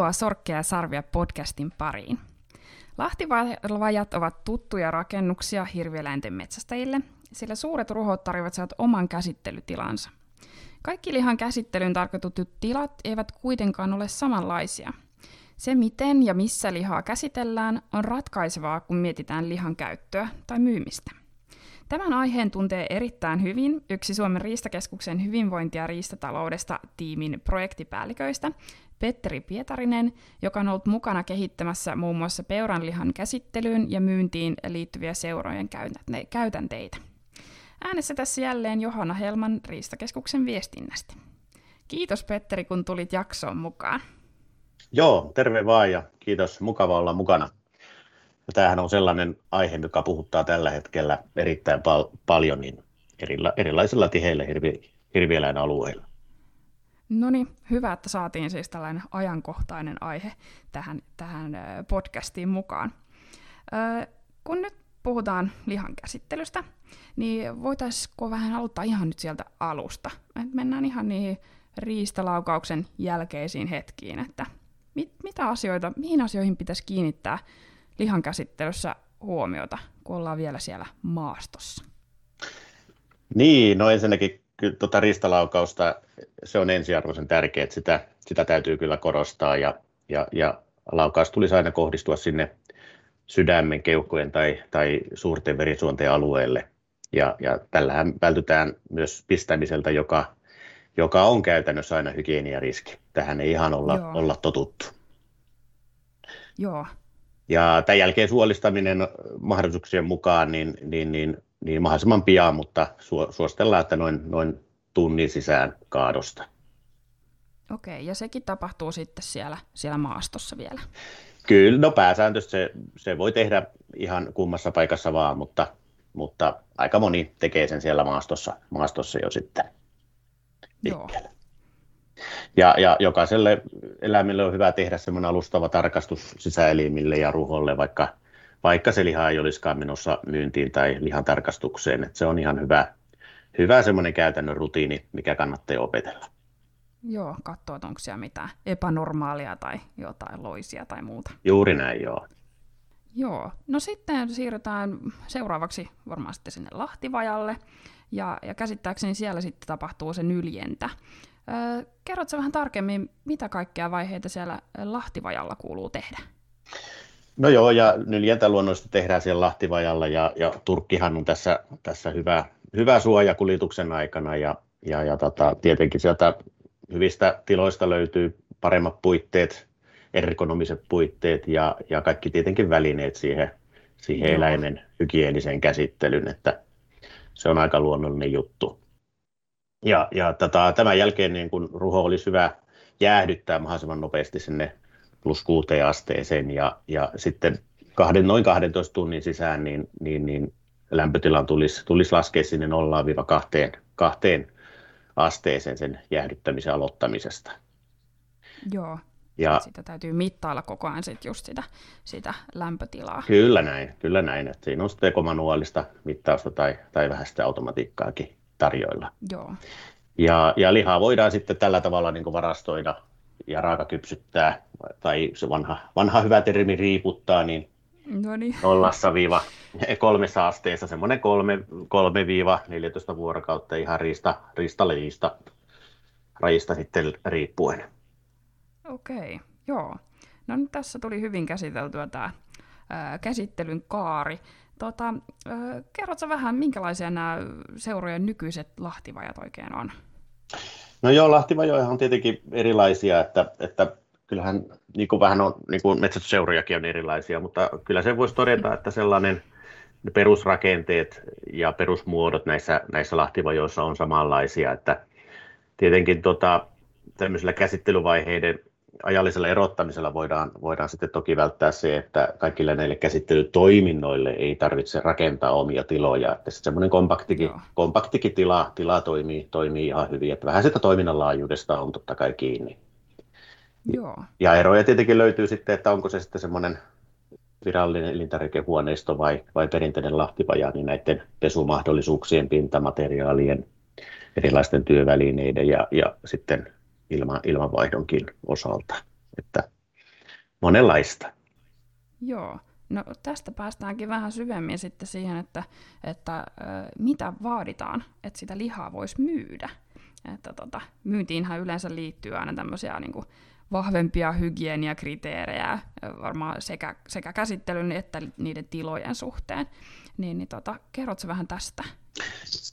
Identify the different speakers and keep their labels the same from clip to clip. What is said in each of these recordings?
Speaker 1: Tervetuloa Sorkkeja ja Sarvia podcastin pariin. Lahtivajat ovat tuttuja rakennuksia hirvieläinten metsästäjille, sillä suuret ruhot tarvitsevat oman käsittelytilansa. Kaikki lihan käsittelyyn tarkoitetut tilat eivät kuitenkaan ole samanlaisia. Se, miten ja missä lihaa käsitellään, on ratkaisevaa, kun mietitään lihan käyttöä tai myymistä. Tämän aiheen tuntee erittäin hyvin yksi Suomen riistakeskuksen hyvinvointi- ja riistataloudesta tiimin projektipäälliköistä, Petteri Pietarinen, joka on ollut mukana kehittämässä muun muassa peuranlihan käsittelyyn ja myyntiin liittyviä seurojen käytänteitä. Äänessä tässä jälleen Johanna Helman Riistakeskuksen viestinnästä. Kiitos Petteri, kun tulit jaksoon mukaan.
Speaker 2: Joo, terve vaan ja kiitos. Mukava olla mukana. Tämähän on sellainen aihe, joka puhuttaa tällä hetkellä erittäin pal- paljon niin erila- erilaisilla tiheillä hirvi- hirvieläinalueilla.
Speaker 1: No niin, hyvä, että saatiin siis tällainen ajankohtainen aihe tähän, tähän podcastiin mukaan. kun nyt puhutaan lihan käsittelystä, niin voitaisiko vähän aloittaa ihan nyt sieltä alusta? Et mennään ihan niihin riistalaukauksen jälkeisiin hetkiin, että mit, mitä asioita, mihin asioihin pitäisi kiinnittää lihan käsittelyssä huomiota, kun ollaan vielä siellä maastossa?
Speaker 2: Niin, no ensinnäkin kyllä tuota ristalaukausta, se on ensiarvoisen tärkeää, että sitä, sitä täytyy kyllä korostaa ja, ja, ja laukaus tulisi aina kohdistua sinne sydämen, keuhkojen tai, tai suurten verisuonten alueelle. Ja, ja tällähän vältytään myös pistämiseltä, joka, joka on käytännössä aina hygieniariski. Tähän ei ihan olla, olla totuttu.
Speaker 1: Joo.
Speaker 2: Ja tämän jälkeen suolistaminen mahdollisuuksien mukaan niin, niin, niin, niin mahdollisimman pian, mutta suositellaan, että noin, noin tunnin sisään kaadosta.
Speaker 1: Okei, ja sekin tapahtuu sitten siellä, siellä maastossa vielä?
Speaker 2: Kyllä, no pääsääntöisesti se, se voi tehdä ihan kummassa paikassa vaan, mutta, mutta aika moni tekee sen siellä maastossa, maastossa jo sitten. Joo. Ja, ja jokaiselle eläimelle on hyvä tehdä semmoinen alustava tarkastus sisäelimille ja ruholle, vaikka, vaikka se liha ei olisikaan menossa myyntiin tai lihan tarkastukseen. Että se on ihan hyvä, hyvä semmoinen käytännön rutiini, mikä kannattaa opetella.
Speaker 1: Joo, katsoa, onko siellä mitään epänormaalia tai jotain loisia tai muuta.
Speaker 2: Juuri näin, joo.
Speaker 1: Joo, no sitten siirrytään seuraavaksi varmaan sitten sinne Lahtivajalle, ja, ja käsittääkseni siellä sitten tapahtuu se nyljentä. Öö, kerrotko vähän tarkemmin, mitä kaikkea vaiheita siellä Lahtivajalla kuuluu tehdä?
Speaker 2: No joo, ja nyljentä luonnollisesti tehdään siellä Lahtivajalla, ja, ja Turkkihan on tässä, tässä hyvä, hyvä suoja kuljetuksen aikana, ja, ja, ja tota, tietenkin sieltä hyvistä tiloista löytyy paremmat puitteet, ergonomiset puitteet ja, ja kaikki tietenkin välineet siihen, siihen Joo. eläimen hygieniseen käsittelyyn, että se on aika luonnollinen juttu. Ja, ja tota, tämän jälkeen niin kun ruho olisi hyvä jäähdyttää mahdollisimman nopeasti sinne plus kuuteen asteeseen ja, ja sitten kahden, noin 12 tunnin sisään niin, niin, niin lämpötilan tulisi, tulisi laskea sinne 0-2 asteeseen sen jäähdyttämisen aloittamisesta.
Speaker 1: Joo, ja, sitä täytyy mittailla koko ajan sit just sitä, sitä lämpötilaa.
Speaker 2: Kyllä näin, kyllä näin. Että siinä on sitten manuaalista mittausta tai, tai vähän sitä automatiikkaakin tarjoilla.
Speaker 1: Joo.
Speaker 2: Ja, ja lihaa voidaan sitten tällä tavalla niin varastoida ja raakakypsyttää, tai se vanha, vanha hyvä termi riiputtaa, niin
Speaker 1: no niin.
Speaker 2: nollassa viiva kolmessa asteessa, semmoinen 3-14 vuorokautta ihan riista, riistaleista rajista sitten riippuen.
Speaker 1: Okei, joo. No nyt tässä tuli hyvin käsiteltyä tämä käsittelyn kaari. Tota, kerrotko vähän, minkälaisia nämä seurojen nykyiset lahtivajat oikein on?
Speaker 2: No joo, lahtivajoja on tietenkin erilaisia, että, että kyllähän niin kuin vähän on, niin kuin metsästysseurojakin on erilaisia, mutta kyllä se voisi todeta, että sellainen perusrakenteet ja perusmuodot näissä, näissä lahtivajoissa on samanlaisia, että tietenkin tota, tämmöisillä käsittelyvaiheiden ajallisella erottamisella voidaan, voidaan sitten toki välttää se, että kaikille näille käsittelytoiminnoille ei tarvitse rakentaa omia tiloja. Että semmoinen kompaktikin, kompaktikin tila, tila toimii, toimii ihan hyvin. Että vähän sitä toiminnan laajuudesta on totta kai kiinni.
Speaker 1: Joo.
Speaker 2: Ja eroja tietenkin löytyy sitten, että onko se sitten semmoinen virallinen elintarvikehuoneisto vai, vai perinteinen lahtipaja, niin näiden pesumahdollisuuksien, pintamateriaalien, erilaisten työvälineiden ja, ja sitten ilma, ilmanvaihdonkin osalta. että monenlaista.
Speaker 1: Joo. No tästä päästäänkin vähän syvemmin sitten siihen, että, että mitä vaaditaan, että sitä lihaa voisi myydä. Että tota, myyntiinhän yleensä liittyy aina tämmöisiä niin kuin, vahvempia hygieniakriteerejä varmaan sekä, sekä käsittelyn että niiden tilojen suhteen. Niin, niin tota, kerrotko vähän tästä?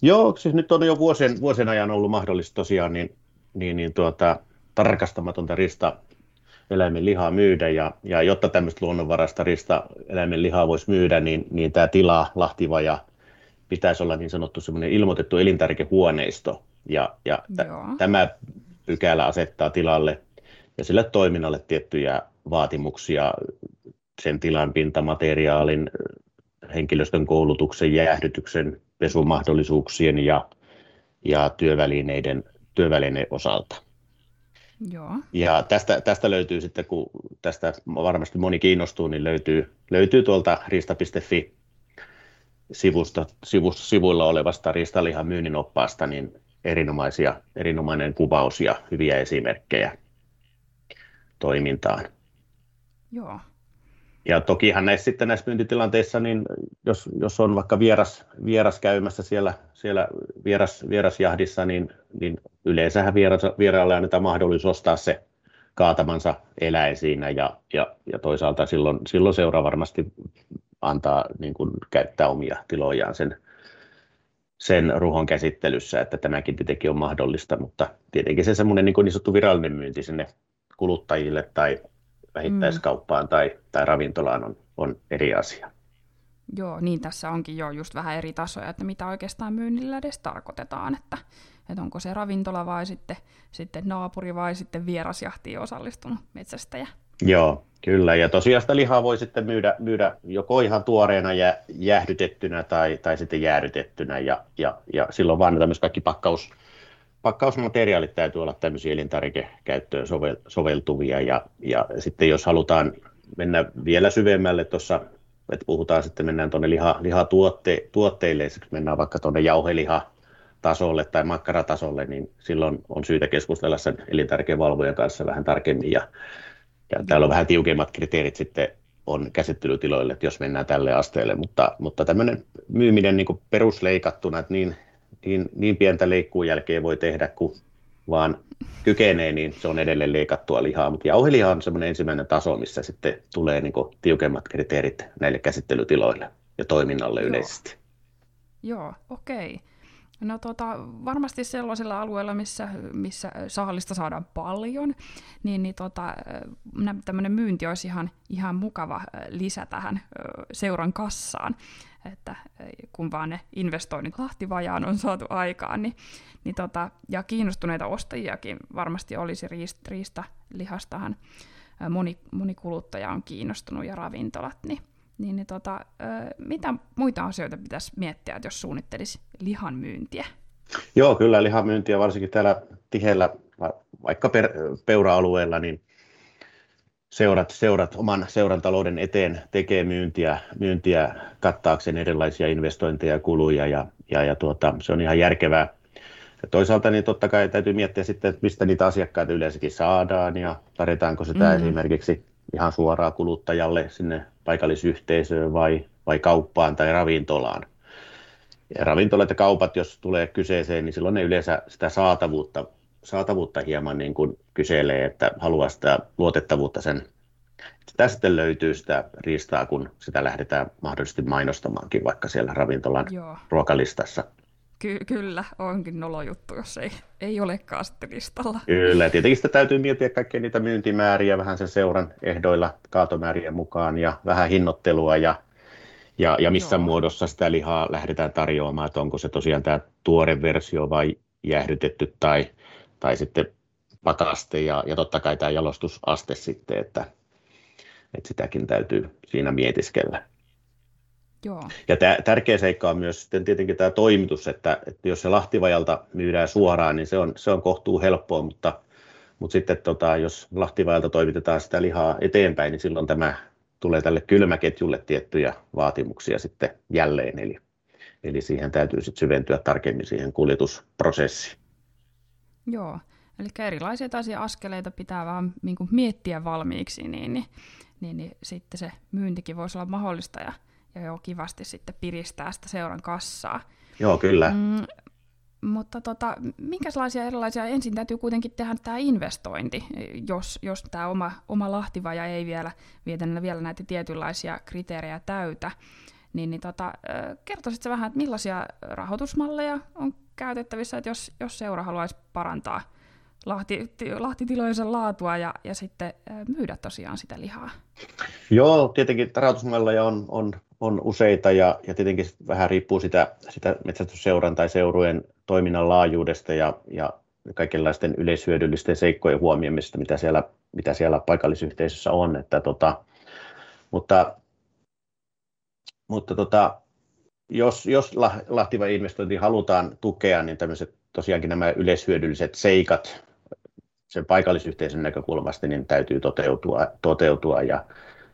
Speaker 2: Joo, siis nyt on jo vuosien, vuosien ajan ollut mahdollista tosiaan niin, niin, niin tuota, tarkastamatonta rista eläimen lihaa myydä, ja, ja jotta tämmöistä luonnonvarasta rista eläimen lihaa voisi myydä, niin, niin tämä tila, lahtivaja, pitäisi olla niin sanottu semmoinen ilmoitettu elintarvikehuoneisto, ja, ja t- tämä pykälä asettaa tilalle ja sille toiminnalle tiettyjä vaatimuksia sen tilan pintamateriaalin, henkilöstön koulutuksen, jäähdytyksen, pesumahdollisuuksien ja, ja työvälineiden, työvälineiden osalta.
Speaker 1: Joo.
Speaker 2: Ja tästä, tästä löytyy sitten, kun tästä varmasti moni kiinnostuu, niin löytyy, löytyy tuolta riista.fi sivusta, sivusta, sivuilla olevasta riistalihan myynnin oppaasta niin erinomaisia, erinomainen kuvaus ja hyviä esimerkkejä toimintaan.
Speaker 1: Joo.
Speaker 2: Ja tokihan näissä sitten näissä myyntitilanteissa, niin jos, jos on vaikka vieras, vieras käymässä siellä, siellä vieras, vierasjahdissa, niin, niin yleensähän vieras, vieraalle annetaan mahdollisuus ostaa se kaatamansa eläin siinä ja, ja, ja toisaalta silloin, silloin seura varmasti antaa niin kuin, käyttää omia tilojaan sen, sen ruhon käsittelyssä, että tämäkin tietenkin on mahdollista, mutta tietenkin se semmoinen niin, niin sanottu virallinen myynti sinne kuluttajille tai vähittäiskauppaan mm. tai, tai ravintolaan on, on eri asia.
Speaker 1: Joo, niin tässä onkin jo just vähän eri tasoja, että mitä oikeastaan myynnillä edes tarkoitetaan, että, että onko se ravintola vai sitten, sitten naapuri vai sitten vierasjahtiin osallistunut metsästäjä.
Speaker 2: Joo, kyllä. Ja tosiaan sitä lihaa voi sitten myydä, myydä joko ihan tuoreena ja jäähdytettynä tai, tai sitten jäädytettynä. Ja, ja, ja silloin vaan tämmöiset kaikki pakkaus, pakkausmateriaalit täytyy olla tämmöisiä elintarvikekäyttöön soveltuvia ja, ja sitten jos halutaan mennä vielä syvemmälle tuossa, että puhutaan sitten, mennään tuonne liha, lihatuotteille, mennään vaikka tuonne jauheliha tasolle tai makkaratasolle, niin silloin on syytä keskustella sen elintarvikevalvojan kanssa vähän tarkemmin ja, ja täällä on vähän tiukemmat kriteerit sitten on käsittelytiloille, että jos mennään tälle asteelle, mutta, mutta tämmöinen myyminen niin perusleikattuna, että niin niin, niin pientä leikkuun jälkeen voi tehdä, kun vaan kykenee, niin se on edelleen leikattua lihaa. Mutta jauheliha on semmoinen ensimmäinen taso, missä sitten tulee niin tiukemmat kriteerit näille käsittelytiloille ja toiminnalle Joo. yleisesti.
Speaker 1: Joo, okei. Okay. No tota, varmasti sellaisilla alueilla, missä, missä saalista saadaan paljon, niin, niin tota, tämmöinen myynti olisi ihan, ihan mukava lisä tähän seuran kassaan että kun vaan ne investoinnit lahtivajaan on saatu aikaan, niin, niin tota, ja kiinnostuneita ostajiakin varmasti olisi riist, riistalihastahan moni, moni kuluttaja on kiinnostunut ja ravintolat, niin, niin, niin tota, mitä muita asioita pitäisi miettiä, että jos suunnittelisi lihan myyntiä?
Speaker 2: Joo, kyllä lihan myyntiä varsinkin täällä tiheellä, vaikka peura-alueella, niin seurat, seurat oman seuran talouden eteen tekee myyntiä, myyntiä kattaakseen erilaisia investointeja ja kuluja ja, ja, ja tuota, se on ihan järkevää. Ja toisaalta niin totta kai täytyy miettiä sitten, että mistä niitä asiakkaita yleensäkin saadaan ja tarjotaanko sitä mm. esimerkiksi ihan suoraan kuluttajalle sinne paikallisyhteisöön vai, vai kauppaan tai ravintolaan. Ja ravintolat ja kaupat, jos tulee kyseeseen, niin silloin ne yleensä sitä saatavuutta saatavuutta hieman niin kuin kyselee, että haluaa sitä luotettavuutta sen. Sitä sitten löytyy sitä riistaa, kun sitä lähdetään mahdollisesti mainostamaankin vaikka siellä ravintolan Joo. ruokalistassa.
Speaker 1: Ky- kyllä, onkin nolo juttu, jos ei, ei olekaan sitten listalla.
Speaker 2: Kyllä, tietenkin sitä täytyy miettiä kaikkia niitä myyntimääriä vähän sen seuran ehdoilla kaatomäärien mukaan ja vähän hinnoittelua ja, ja, ja missä Joo. muodossa sitä lihaa lähdetään tarjoamaan, että onko se tosiaan tämä tuore versio vai jäähdytetty tai tai sitten pakaste ja, ja totta kai tämä jalostusaste sitten, että, että sitäkin täytyy siinä mietiskellä.
Speaker 1: Joo.
Speaker 2: Ja tämä, tärkeä seikka on myös sitten tietenkin tämä toimitus, että, että jos se lahtivajalta myydään suoraan, niin se on, se on kohtuu helppoa, mutta, mutta sitten tota, jos lahtivajalta toimitetaan sitä lihaa eteenpäin, niin silloin tämä tulee tälle kylmäketjulle tiettyjä vaatimuksia sitten jälleen, eli, eli siihen täytyy sitten syventyä tarkemmin siihen kuljetusprosessiin.
Speaker 1: Joo, Eli erilaisia taisia askeleita pitää vaan niin kuin miettiä valmiiksi, niin, niin, niin, niin sitten se myyntikin voisi olla mahdollista ja, ja jo kivasti sitten piristää sitä seuran kassaa.
Speaker 2: Joo, kyllä. Mm,
Speaker 1: mutta tota, minkälaisia erilaisia, ensin täytyy kuitenkin tehdä tämä investointi, jos, jos tämä oma, oma lahtivaja ei vielä, vielä näitä tietynlaisia kriteerejä täytä. Niin, niin tota, kertoisitko vähän, että millaisia rahoitusmalleja on käytettävissä, että jos, jos seura haluaisi parantaa lahti, lahtitilojensa laatua ja, ja sitten myydä tosiaan sitä lihaa?
Speaker 2: Joo, tietenkin rahoitusmalleja on, on, on useita ja, ja tietenkin vähän riippuu sitä, sitä metsästysseuran tai seurueen toiminnan laajuudesta ja, ja kaikenlaisten yleishyödyllisten seikkojen huomioimista, mitä siellä, mitä siellä paikallisyhteisössä on. Että tota, mutta mutta tota, jos, jos lahtiva investointi halutaan tukea, niin tämmöiset tosiaankin nämä yleishyödylliset seikat sen paikallisyhteisön näkökulmasta niin täytyy toteutua, toteutua ja,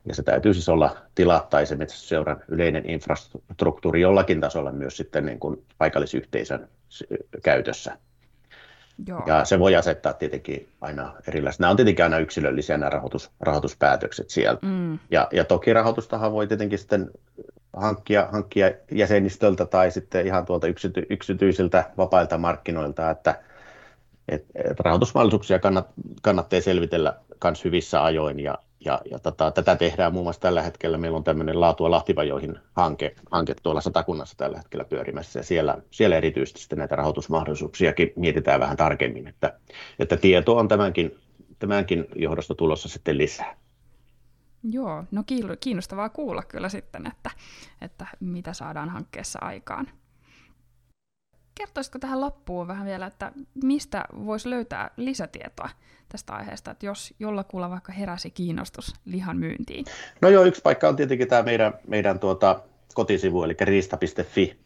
Speaker 2: ja se täytyy siis olla tilat tai se metsästysseuran yleinen infrastruktuuri jollakin tasolla myös sitten niin kuin paikallisyhteisön käytössä. Joo. Ja se voi asettaa tietenkin aina erilaisia. Nämä on tietenkin aina yksilöllisiä nämä rahoitus, rahoituspäätökset siellä. Mm. Ja, ja toki rahoitustahan voi tietenkin sitten hankkia, hankkia jäsenistöltä tai sitten ihan tuolta yksity, yksityisiltä vapailta markkinoilta, että et, et rahoitusmahdollisuuksia kannat, kannattaa selvitellä myös hyvissä ajoin ja, ja, ja tota, tätä tehdään muun muassa tällä hetkellä. Meillä on tämmöinen Laatua Lahtivajoihin hanke, hanke tuolla Satakunnassa tällä hetkellä pyörimässä ja siellä, siellä erityisesti sitten näitä rahoitusmahdollisuuksiakin mietitään vähän tarkemmin, että, että tieto on tämänkin, tämänkin johdosta tulossa sitten lisää.
Speaker 1: Joo, no kiinnostavaa kuulla kyllä sitten, että, että mitä saadaan hankkeessa aikaan. Kertoisitko tähän loppuun vähän vielä, että mistä voisi löytää lisätietoa tästä aiheesta, että jos jollakulla vaikka heräsi kiinnostus lihan myyntiin?
Speaker 2: No joo, yksi paikka on tietenkin tämä meidän, meidän tuota, kotisivu, eli riista.fi,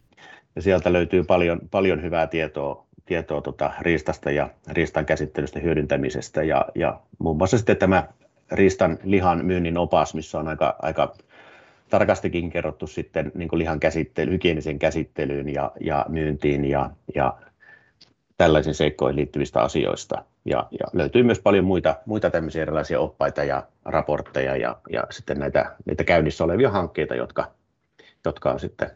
Speaker 2: ja sieltä löytyy paljon, paljon hyvää tietoa, tietoa tuota, riistasta ja riistan käsittelystä hyödyntämisestä, ja, ja muun muassa sitten tämä riistan lihan myynnin opas, missä on aika, aika tarkastikin kerrottu sitten niin kuin lihan käsittely, hygienisen käsittelyyn ja, ja myyntiin ja, ja tällaisiin seikkoihin liittyvistä asioista. Ja, ja löytyy myös paljon muita, muita tämmöisiä erilaisia oppaita ja raportteja ja, ja sitten näitä, niitä käynnissä olevia hankkeita, jotka, jotka on sitten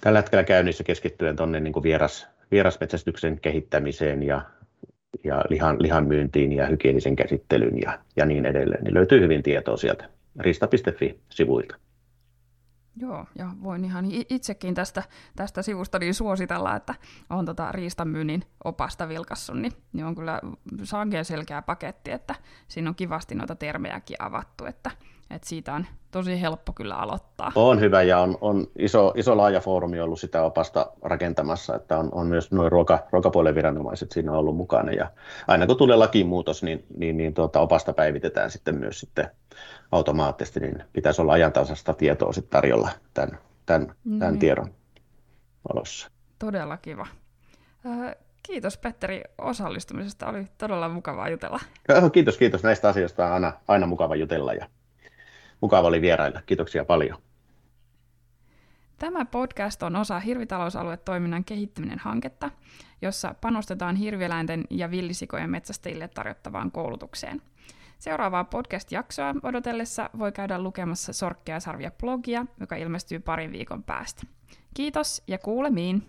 Speaker 2: tällä hetkellä käynnissä keskittyen tuonne niin vieras, vierasmetsästyksen kehittämiseen ja, ja lihan, lihan myyntiin ja hygienisen käsittelyyn ja, ja niin edelleen. Niin löytyy hyvin tietoa sieltä rista.fi-sivuilta.
Speaker 1: Joo, ja voin ihan itsekin tästä, tästä sivusta niin suositella, että on tota riistamyynnin opasta vilkassu, niin, niin on kyllä sangen selkeä paketti, että siinä on kivasti noita termejäkin avattu, että, että siitä on tosi helppo kyllä aloittaa.
Speaker 2: On hyvä ja on, on iso, iso laaja foorumi ollut sitä opasta rakentamassa, että on, on myös nuo ruoka, ruokapuolen viranomaiset siinä ollut mukana ja aina kun tulee lakimuutos, niin, niin, niin tuota, opasta päivitetään sitten myös sitten automaattisesti, niin pitäisi olla ajantasasta tietoa sitten tarjolla tämän, tämän, no tämän niin. tiedon valossa.
Speaker 1: Todella kiva. Kiitos Petteri osallistumisesta, oli todella mukavaa jutella.
Speaker 2: Kiitos, kiitos. Näistä asioista on aina, aina mukava jutella ja mukava oli vierailla. Kiitoksia paljon.
Speaker 1: Tämä podcast on osa Hirvitalousaluetoiminnan kehittyminen hanketta, jossa panostetaan hirvieläinten ja villisikojen metsästäjille tarjottavaan koulutukseen. Seuraavaa podcast-jaksoa odotellessa voi käydä lukemassa Sorkkia sarvia blogia, joka ilmestyy parin viikon päästä. Kiitos ja kuulemiin!